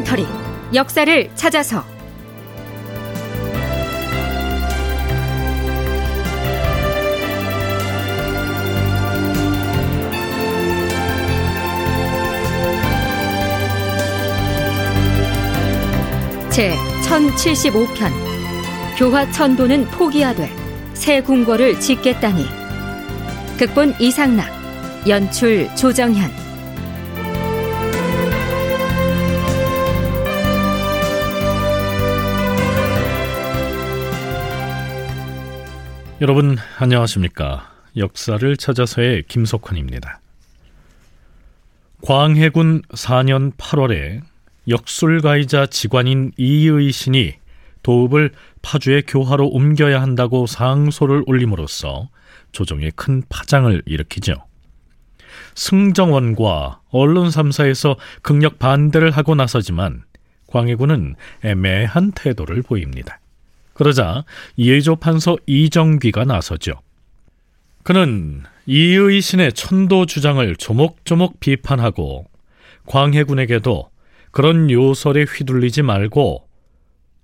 다큐멘터리 역사를 찾아서. 제 1075편 교화천도는 포기하되 새 궁궐을 짓겠다니. 극본 이상락 연출 조정현 여러분 안녕하십니까 역사를 찾아서의 김석환입니다 광해군 4년 8월에 역술가이자 직관인 이의신이 도읍을 파주의 교화로 옮겨야 한다고 상소를 올림으로써 조정에 큰 파장을 일으키죠. 승정원과 언론 3사에서 극력 반대를 하고 나서지만 광해군은 애매한 태도를 보입니다. 그러자 이의조 판서 이정귀가 나서죠. 그는 이의 신의 천도 주장을 조목조목 비판하고 광해군에게도 그런 요설에 휘둘리지 말고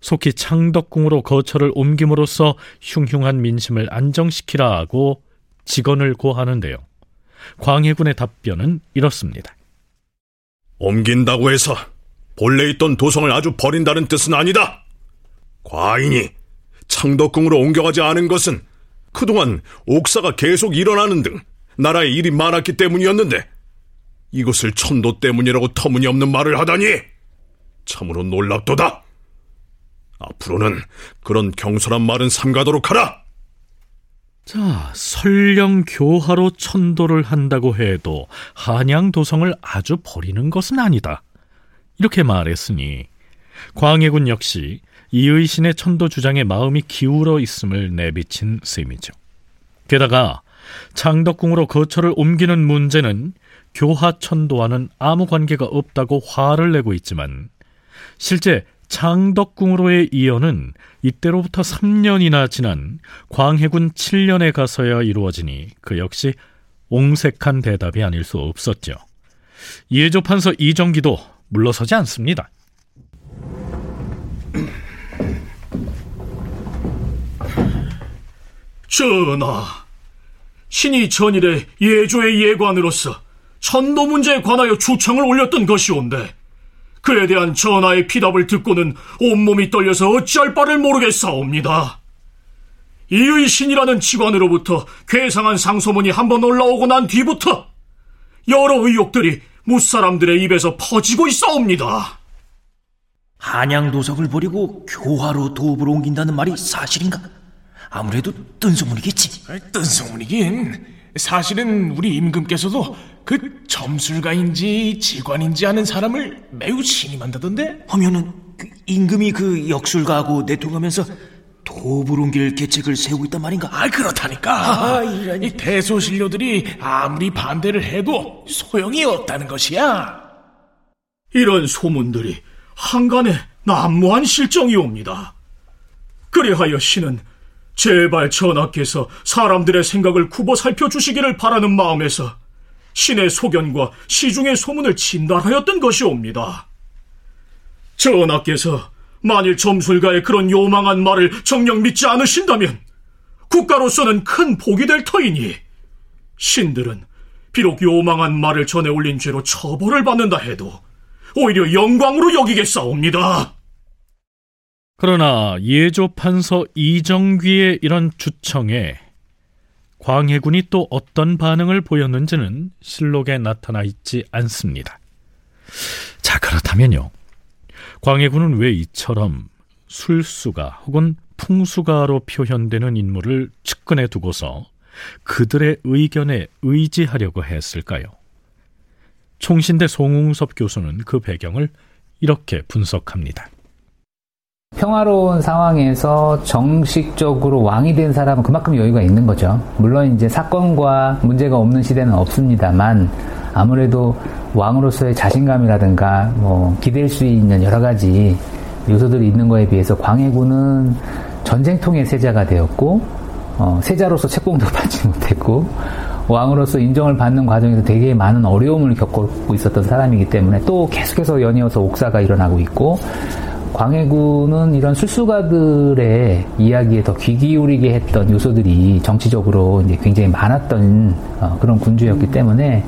속히 창덕궁으로 거처를 옮김으로써 흉흉한 민심을 안정시키라고 직언을 고하는데요. 광해군의 답변은 이렇습니다. 옮긴다고 해서 본래 있던 도성을 아주 버린다는 뜻은 아니다. 과인이 창덕궁으로 옮겨가지 않은 것은 그동안 옥사가 계속 일어나는 등 나라에 일이 많았기 때문이었는데 이것을 천도 때문이라고 터무니없는 말을 하다니 참으로 놀랍도다. 앞으로는 그런 경솔한 말은 삼가도록 하라. 자, 설령 교화로 천도를 한다고 해도 한양 도성을 아주 버리는 것은 아니다. 이렇게 말했으니 광해군 역시 이의신의 천도 주장에 마음이 기울어 있음을 내비친 셈이죠. 게다가 창덕궁으로 거처를 옮기는 문제는 교화천도와는 아무 관계가 없다고 화를 내고 있지만 실제 창덕궁으로의 이연은 이때로부터 3년이나 지난 광해군 7년에 가서야 이루어지니 그 역시 옹색한 대답이 아닐 수 없었죠. 이해조 판서 이정기도 물러서지 않습니다. 전하, 신이 전일에 예조의 예관으로서 천도 문제에 관하여 주청을 올렸던 것이온데 그에 대한 전하의 피답을 듣고는 온몸이 떨려서 어찌할 바를 모르겠사옵니다. 이의 신이라는 직관으로부터 괴상한 상소문이 한번 올라오고 난 뒤부터 여러 의혹들이 무사람들의 입에서 퍼지고 있사옵니다. 한양 도석을 버리고 교화로 도읍을 옮긴다는 말이 사실인가? 아무래도 뜬소문이겠지. 뜬소문이긴 사실은 우리 임금께서도 그 점술가인지 직관인지 하는 사람을 매우 신임한다던데? 하면은 그 임금이 그 역술가하고 내통하면서 옮길 계책을 세우고 있단 말인가? 아 그렇다니까. 아, 이 대소신료들이 아무리 반대를 해도 소용이 없다는 것이야. 이런 소문들이 한간에 난무한 실정이옵니다. 그리하여 신은 제발 전하께서 사람들의 생각을 굽어 살펴주시기를 바라는 마음에서 신의 소견과 시중의 소문을 진달하였던 것이옵니다. 전하께서 만일 점술가의 그런 요망한 말을 정녕 믿지 않으신다면 국가로서는 큰 복이 될 터이니 신들은 비록 요망한 말을 전해 올린 죄로 처벌을 받는다 해도 오히려 영광으로 여기겠사옵니다. 그러나 예조 판서 이정귀의 이런 주청에 광해군이 또 어떤 반응을 보였는지는 실록에 나타나 있지 않습니다. 자, 그렇다면요. 광해군은 왜 이처럼 술수가 혹은 풍수가로 표현되는 인물을 측근에 두고서 그들의 의견에 의지하려고 했을까요? 총신대 송웅섭 교수는 그 배경을 이렇게 분석합니다. 평화로운 상황에서 정식적으로 왕이 된 사람은 그만큼 여유가 있는 거죠. 물론 이제 사건과 문제가 없는 시대는 없습니다만 아무래도 왕으로서의 자신감이라든가 뭐 기댈 수 있는 여러 가지 요소들이 있는 거에 비해서 광해군은 전쟁통의 세자가 되었고 어, 세자로서 책봉도 받지 못했고 왕으로서 인정을 받는 과정에서 되게 많은 어려움을 겪고 있었던 사람이기 때문에 또 계속해서 연이어서 옥사가 일어나고 있고 광해군은 이런 술수가들의 이야기에 더 귀 기울이게 했던 요소들이 정치적으로 이제 굉장히 많았던 어, 그런 군주였기 때문에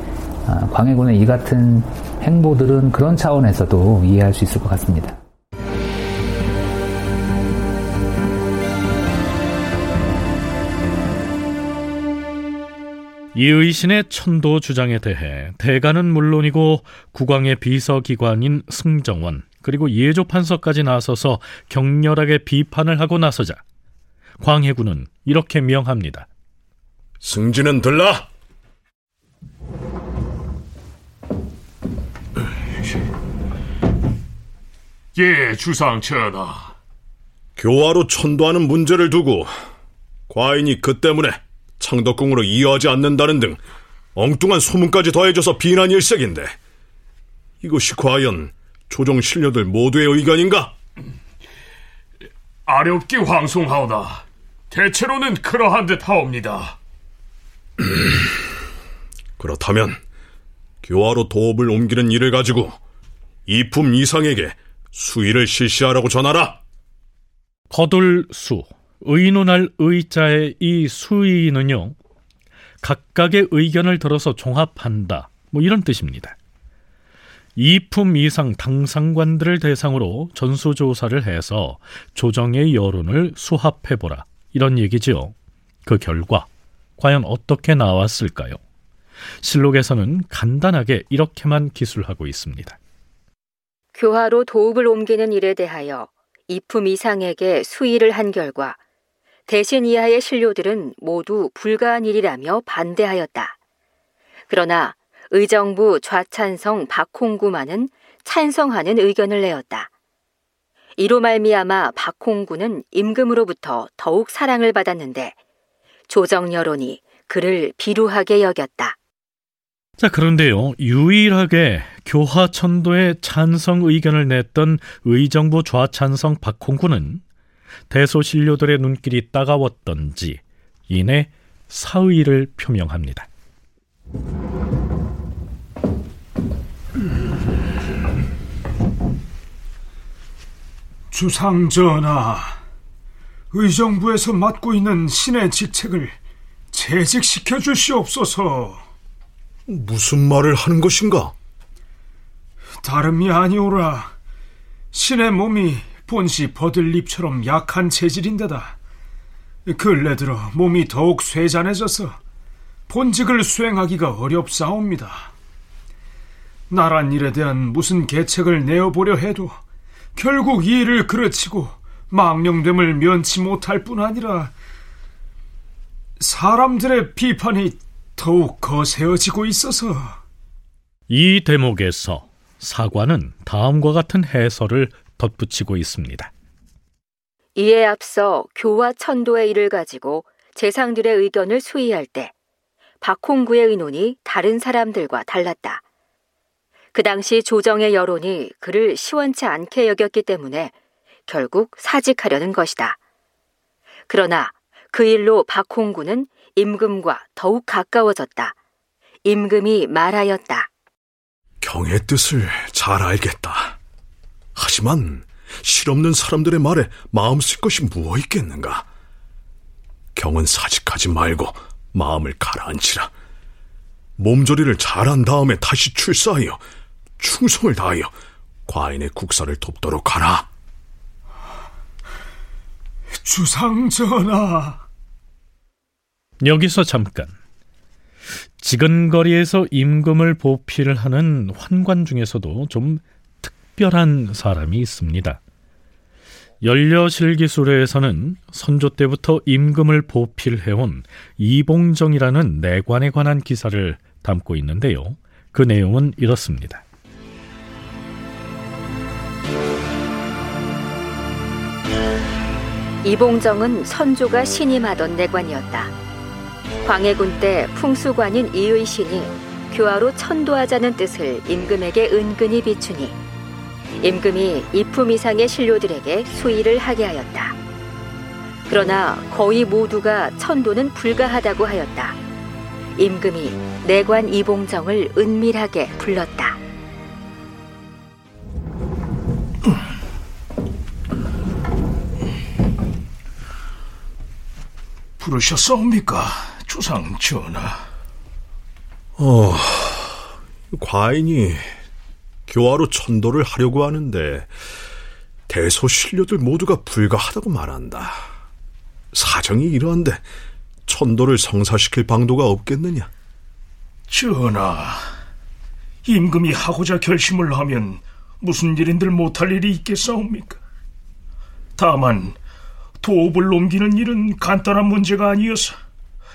어, 광해군의 이 같은 행보들은 그런 차원에서도 이해할 수 있을 것 같습니다. 이의신의 천도 주장에 대해 대가는 물론이고 국왕의 비서기관인 승정원 그리고 예조 판서까지 나서서 격렬하게 비판을 하고 나서자 광해군은 이렇게 명합니다. 승진은 들라. 예, 주상 전하. 교화로 천도하는 문제를 두고 과인이 그 때문에 창덕궁으로 이어하지 않는다는 등 엉뚱한 소문까지 더해져서 비난 일색인데 이것이 과연 조정 신료들 모두의 의견인가? 아렵게 황송하오나 대체로는 그러한 듯 하옵니다. 그렇다면 교화로 도읍을 옮기는 일을 가지고 이품 이상에게 수의를 실시하라고 전하라. 거둘 수, 의논할 의자의 이 수의는요, 각각의 의견을 들어서 종합한다. 뭐 이런 뜻입니다. 이품 이상 당상관들을 대상으로 전수조사를 해서 조정의 여론을 수합해보라. 이런 얘기지요. 그 결과, 과연 어떻게 나왔을까요? 실록에서는 간단하게 이렇게만 기술하고 있습니다. 교화로 도읍을 옮기는 일에 대하여 이품 이상에게 수의를 한 결과 대신 이하의 신료들은 모두 불가한 일이라며 반대하였다. 그러나 의정부 좌찬성 박홍구만은 찬성하는 의견을 내었다. 이로 말미암아 박홍구는 임금으로부터 더욱 사랑을 받았는데 조정 여론이 그를 비루하게 여겼다. 자, 그런데요, 유일하게 교화천도에 찬성 의견을 냈던 의정부 좌찬성 박홍구는 대소신료들의 눈길이 따가웠던지 이내 사의를 표명합니다. 주상전하, 의정부에서 맡고 있는 신의 직책을 재직시켜 주시옵소서. 무슨 말을 하는 것인가? 다름이 아니오라. 신의 몸이 본시 버들잎처럼 약한 체질인데다 근래 들어 몸이 더욱 쇠잔해져서 본직을 수행하기가 어렵사옵니다. 나란 일에 대한 무슨 계책을 내어보려 해도 결국 이 일을 그르치고 망령됨을 면치 못할 뿐 아니라 사람들의 비판이 더욱 거세어지고 있어서 이 대목에서 사관은 다음과 같은 해설을 덧붙이고 있습니다. 이에 앞서 교와 천도의 일을 가지고 재상들의 의견을 수의할 때 박홍구의 의논이 다른 사람들과 달랐다. 그 당시 조정의 여론이 그를 시원치 않게 여겼기 때문에 결국 사직하려는 것이다. 그러나 그 일로 박홍구는 임금과 더욱 가까워졌다. 임금이 말하였다. 경의 뜻을 잘 알겠다. 하지만 실없는 사람들의 말에 마음 쓸 것이 무엇 있겠는가? 경은 사직하지 말고 마음을 가라앉히라. 몸조리를 잘한 다음에 다시 출사하여 충성을 다하여 과인의 국사를 돕도록 하라. 주상전하. 여기서 잠깐. 지근거리에서 임금을 보필을 하는 환관 중에서도 좀 특별한 사람이 있습니다. 연려실기술에서는 선조 때부터 임금을 보필해온 이봉정이라는 내관에 관한 기사를 담고 있는데요. 그 내용은 이렇습니다. 이봉정은 선조가 신임하던 내관이었다. 광해군 때 풍수관인 이의신이 교화로 천도하자는 뜻을 임금에게 은근히 비추니 임금이 이품 이상의 신료들에게 수의를 하게 하였다. 그러나 거의 모두가 천도는 불가하다고 하였다. 임금이 내관 이봉정을 은밀하게 불렀다. 부르셨사옵니까, 주상 전하? 어, 과인이 교화로 천도를 하려고 하는데 대소 신료들 모두가 불가하다고 말한다. 사정이 이러한데 천도를 성사시킬 방도가 없겠느냐? 전하, 임금이 하고자 결심을 하면 무슨 일인들 못할 일이 있겠사옵니까? 다만 도읍을 옮기는 일은 간단한 문제가 아니어서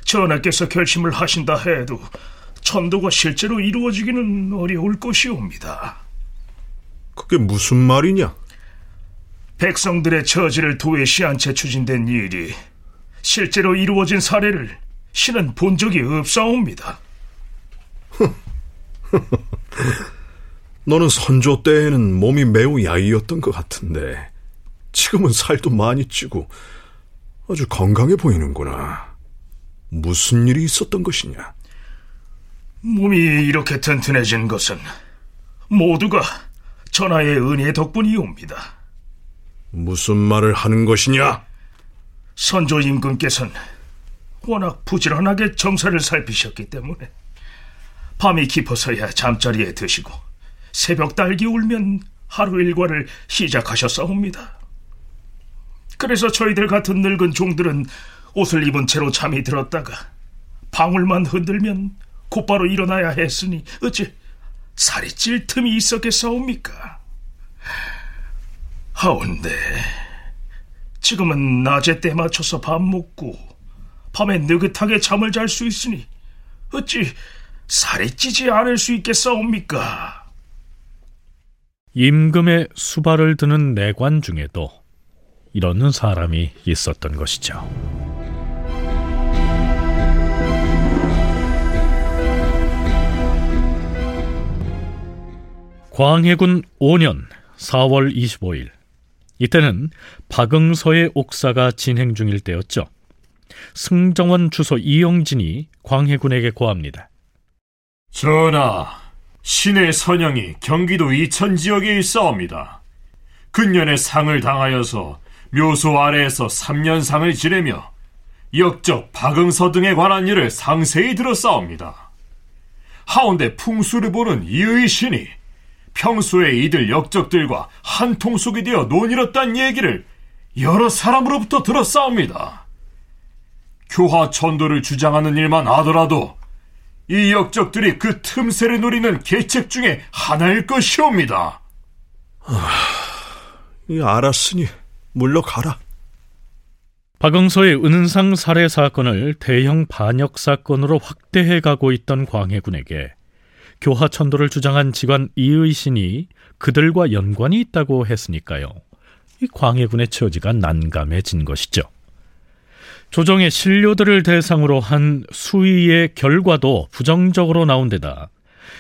전하께서 결심을 하신다 해도 천도가 실제로 이루어지기는 어려울 것이옵니다. 그게 무슨 말이냐? 백성들의 처지를 도외시한 채 추진된 일이 실제로 이루어진 사례를 신은 본 적이 없사옵니다. 너는 선조 때에는 몸이 매우 야이었던 것 같은데 지금은 살도 많이 찌고 아주 건강해 보이는구나. 무슨 일이 있었던 것이냐? 몸이 이렇게 튼튼해진 것은 모두가 전하의 은혜 덕분이옵니다. 무슨 말을 하는 것이냐? 선조 임금께서는 워낙 부지런하게 정사를 살피셨기 때문에 밤이 깊어서야 잠자리에 드시고 새벽 딸기 울면 하루 일과를 시작하셨사옵니다. 그래서 저희들 같은 늙은 종들은 옷을 입은 채로 잠이 들었다가 방울만 흔들면 곧바로 일어나야 했으니 어찌 살이 찔 틈이 있었겠사옵니까? 하온데 지금은 낮에 때 맞춰서 밥 먹고 밤에 느긋하게 잠을 잘 수 있으니 어찌 살이 찌지 않을 수 있겠사옵니까? 임금의 수발을 드는 내관 중에도 이러는 사람이 있었던 것이죠. 광해군 5년 4월 25일 이때는 박응서의 옥사가 진행 중일 때였죠. 승정원 주소 이영진이 광해군에게 고합니다. 전하, 신의 선영이 경기도 이천 지역에 있사옵니다. 근년에 상을 당하여서 묘소 아래에서 3년상을 지내며 역적 박응서 등에 관한 일을 상세히 들었사옵니다. 하운데 풍수를 보는 이의 신이 평소에 이들 역적들과 한 통속이 되어 논의렸다는 얘기를 여러 사람으로부터 들었사옵니다. 교화 천도를 주장하는 일만 하더라도 이 역적들이 그 틈새를 노리는 계책 중에 하나일 것이옵니다. 아, 알았으니 물러가라. 박응서의 은상 살해 사건을 대형 반역 사건으로 확대해 가고 있던 광해군에게 교화 천도를 주장한 직관 이의신이 그들과 연관이 있다고 했으니까요. 이 광해군의 처지가 난감해진 것이죠. 조정의 신료들을 대상으로 한 수의의 결과도 부정적으로 나온 데다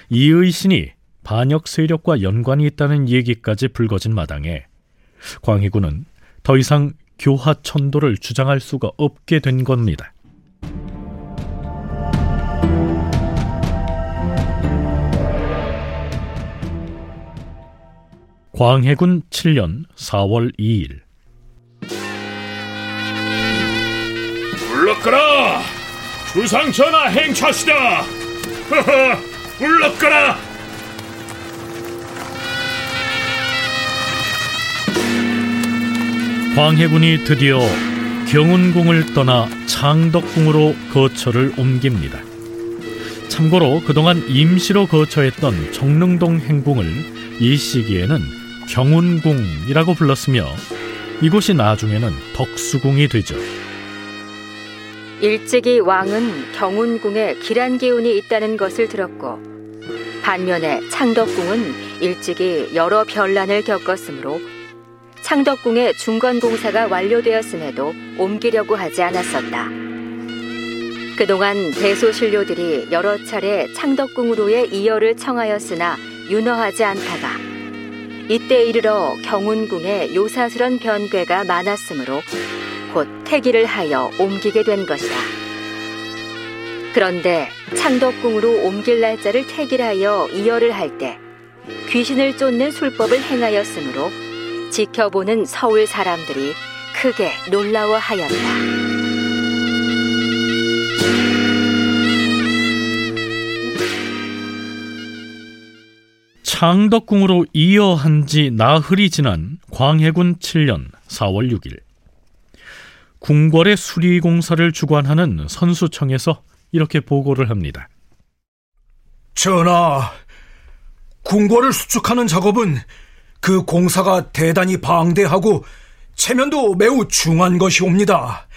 이의신이 반역 세력과 연관이 있다는 얘기까지 불거진 마당에 광해군은 더 이상 교화 천도를 주장할 수가 없게 된 겁니다. 광해군 7년 4월 2일 물러가라! 주상전하 행차시다! 허허! 물러가라! 광해군이 드디어 경운궁을 떠나 창덕궁으로 거처를 옮깁니다. 참고로 그동안 임시로 거처했던 정릉동 행궁을 이 시기에는 경운궁이라고 불렀으며 이곳이 나중에는 덕수궁이 되죠. 일찍이 왕은 경운궁에 기란 기운이 있다는 것을 들었고 반면에 창덕궁은 일찍이 여러 변란을 겪었으므로 창덕궁의 중건 공사가 완료되었음에도 옮기려고 하지 않았었다. 그동안 대소신료들이 여러 차례 창덕궁으로의 이열을 청하였으나 윤허하지 않다가 이때 이르러 경운궁에 요사스런 변괴가 많았으므로 곧 태기를 하여 옮기게 된 것이다. 그런데 창덕궁으로 옮길 날짜를 택일하여 이열을 할때 귀신을 쫓는 술법을 행하였으므로 지켜보는 서울 사람들이 크게 놀라워하였다. 창덕궁으로 이어한 지 나흘이 지난 광해군 7년 4월 6일 궁궐의 수리 공사를 주관하는 선수청에서 이렇게 보고를 합니다. 전하, 궁궐을 수축하는 작업은 그 공사가 대단히 방대하고 체면도 매우 중한 것이옵니다.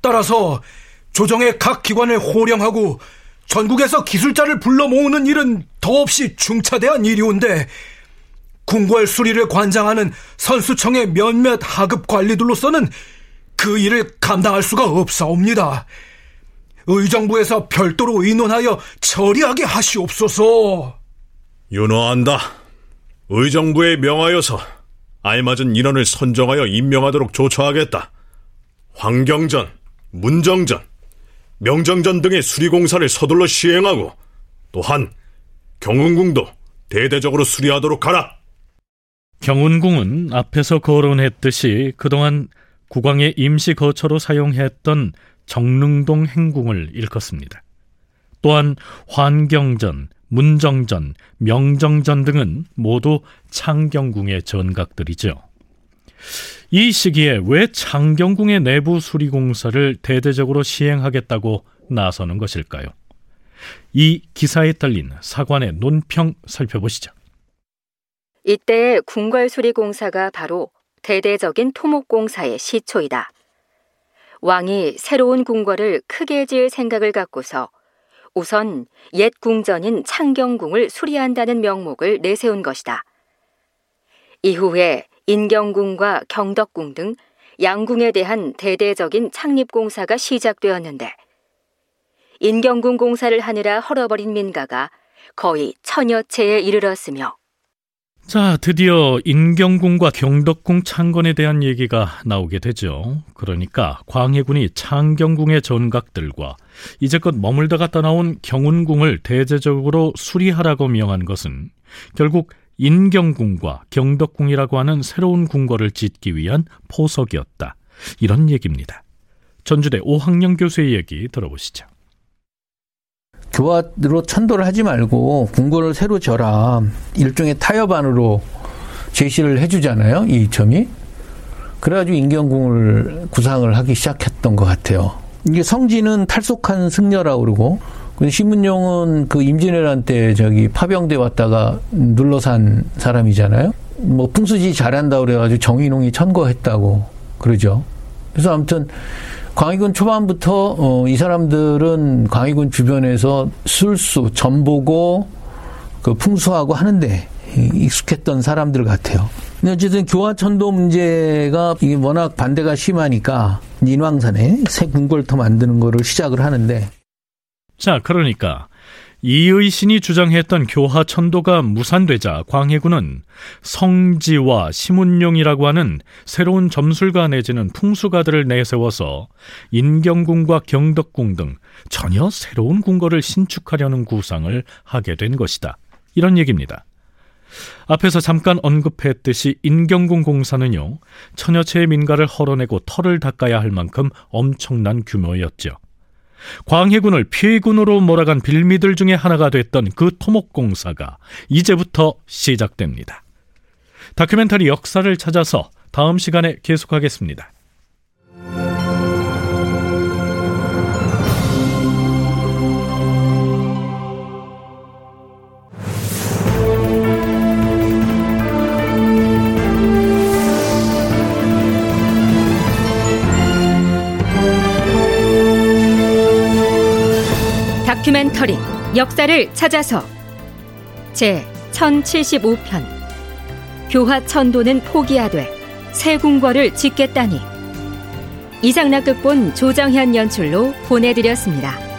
따라서 조정의 각 기관을 호령하고 전국에서 기술자를 불러 모으는 일은 더없이 중차대한 일이온데 궁궐 수리를 관장하는 선수청의 몇몇 하급 관리들로서는 그 일을 감당할 수가 없사옵니다. 의정부에서 별도로 의논하여 처리하게 하시옵소서. 윤호한다. 의정부에 명하여서 알맞은 인원을 선정하여 임명하도록 조처하겠다. 황경전, 문정전, 명정전 등의 수리공사를 서둘러 시행하고 또한 경운궁도 대대적으로 수리하도록 하라. 경운궁은 앞에서 거론했듯이 그동안 국왕의 임시 거처로 사용했던 정릉동 행궁을 일컫습니다. 또한 환경전, 문정전, 명정전 등은 모두 창경궁의 전각들이죠. 이 시기에 왜 창경궁의 내부 수리공사를 대대적으로 시행하겠다고 나서는 것일까요? 이 기사에 딸린 사관의 논평 살펴보시죠. 이때 궁궐 수리공사가 바로 대대적인 토목공사의 시초이다. 왕이 새로운 궁궐을 크게 지을 생각을 갖고서 우선 옛 궁전인 창경궁을 수리한다는 명목을 내세운 것이다. 이후에 인경궁과 경덕궁 등 양궁에 대한 대대적인 창립공사가 시작되었는데 인경궁 공사를 하느라 헐어버린 민가가 거의 천여 채에 이르렀으며 자, 드디어 인경궁과 경덕궁 창건에 대한 얘기가 나오게 되죠. 그러니까 광해군이 창경궁의 전각들과 이제껏 머물다 갔다 나온 경운궁을 대대적으로 수리하라고 명한 것은 결국 인경궁과 경덕궁이라고 하는 새로운 궁궐을 짓기 위한 포석이었다. 이런 얘기입니다. 전주대 오학령 교수의 얘기 들어보시죠. 교화로 천도를 하지 말고 궁궐을 새로 져라. 일종의 타협안으로 제시를 해주잖아요. 이 점이. 그래가지고 인경궁을 구상을 하기 시작했던 것 같아요. 이게 성지는 탈속한 승려라고 그러고 신문용은 그 임진왜란 때 저기 파병대 왔다가 눌러산 사람이잖아요. 뭐 풍수지 잘한다 그래가지고 정인홍이 천거했다고 그러죠. 그래서 아무튼 광해군 초반부터 어, 이 사람들은 광해군 주변에서 술수, 전보고 그 풍수하고 하는데 익숙했던 사람들 같아요. 근데 어쨌든 교화천도 문제가 이게 워낙 반대가 심하니까 인왕산에 새 궁궐터 만드는 거를 시작을 하는데 자, 그러니까 이의신이 주장했던 교화 천도가 무산되자 광해군은 성지와 심운용이라고 하는 새로운 점술가 내지는 풍수가들을 내세워서 인경궁과 경덕궁 등 전혀 새로운 궁궐을 신축하려는 구상을 하게 된 것이다. 이런 얘기입니다. 앞에서 잠깐 언급했듯이 인경궁 공사는요, 채의 민가를 헐어내고 털을 닦아야 할 만큼 엄청난 규모였죠. 광해군을 피해군으로 몰아간 빌미들 중에 하나가 됐던 그 토목공사가 이제부터 시작됩니다. 다큐멘터리 역사를 찾아서 다음 시간에 계속하겠습니다. 다큐멘터리 역사를 찾아서 제 1075편 교화천도는 포기하되 새 궁궐을 짓겠다니 이상락극본 조정현 연출로 보내드렸습니다.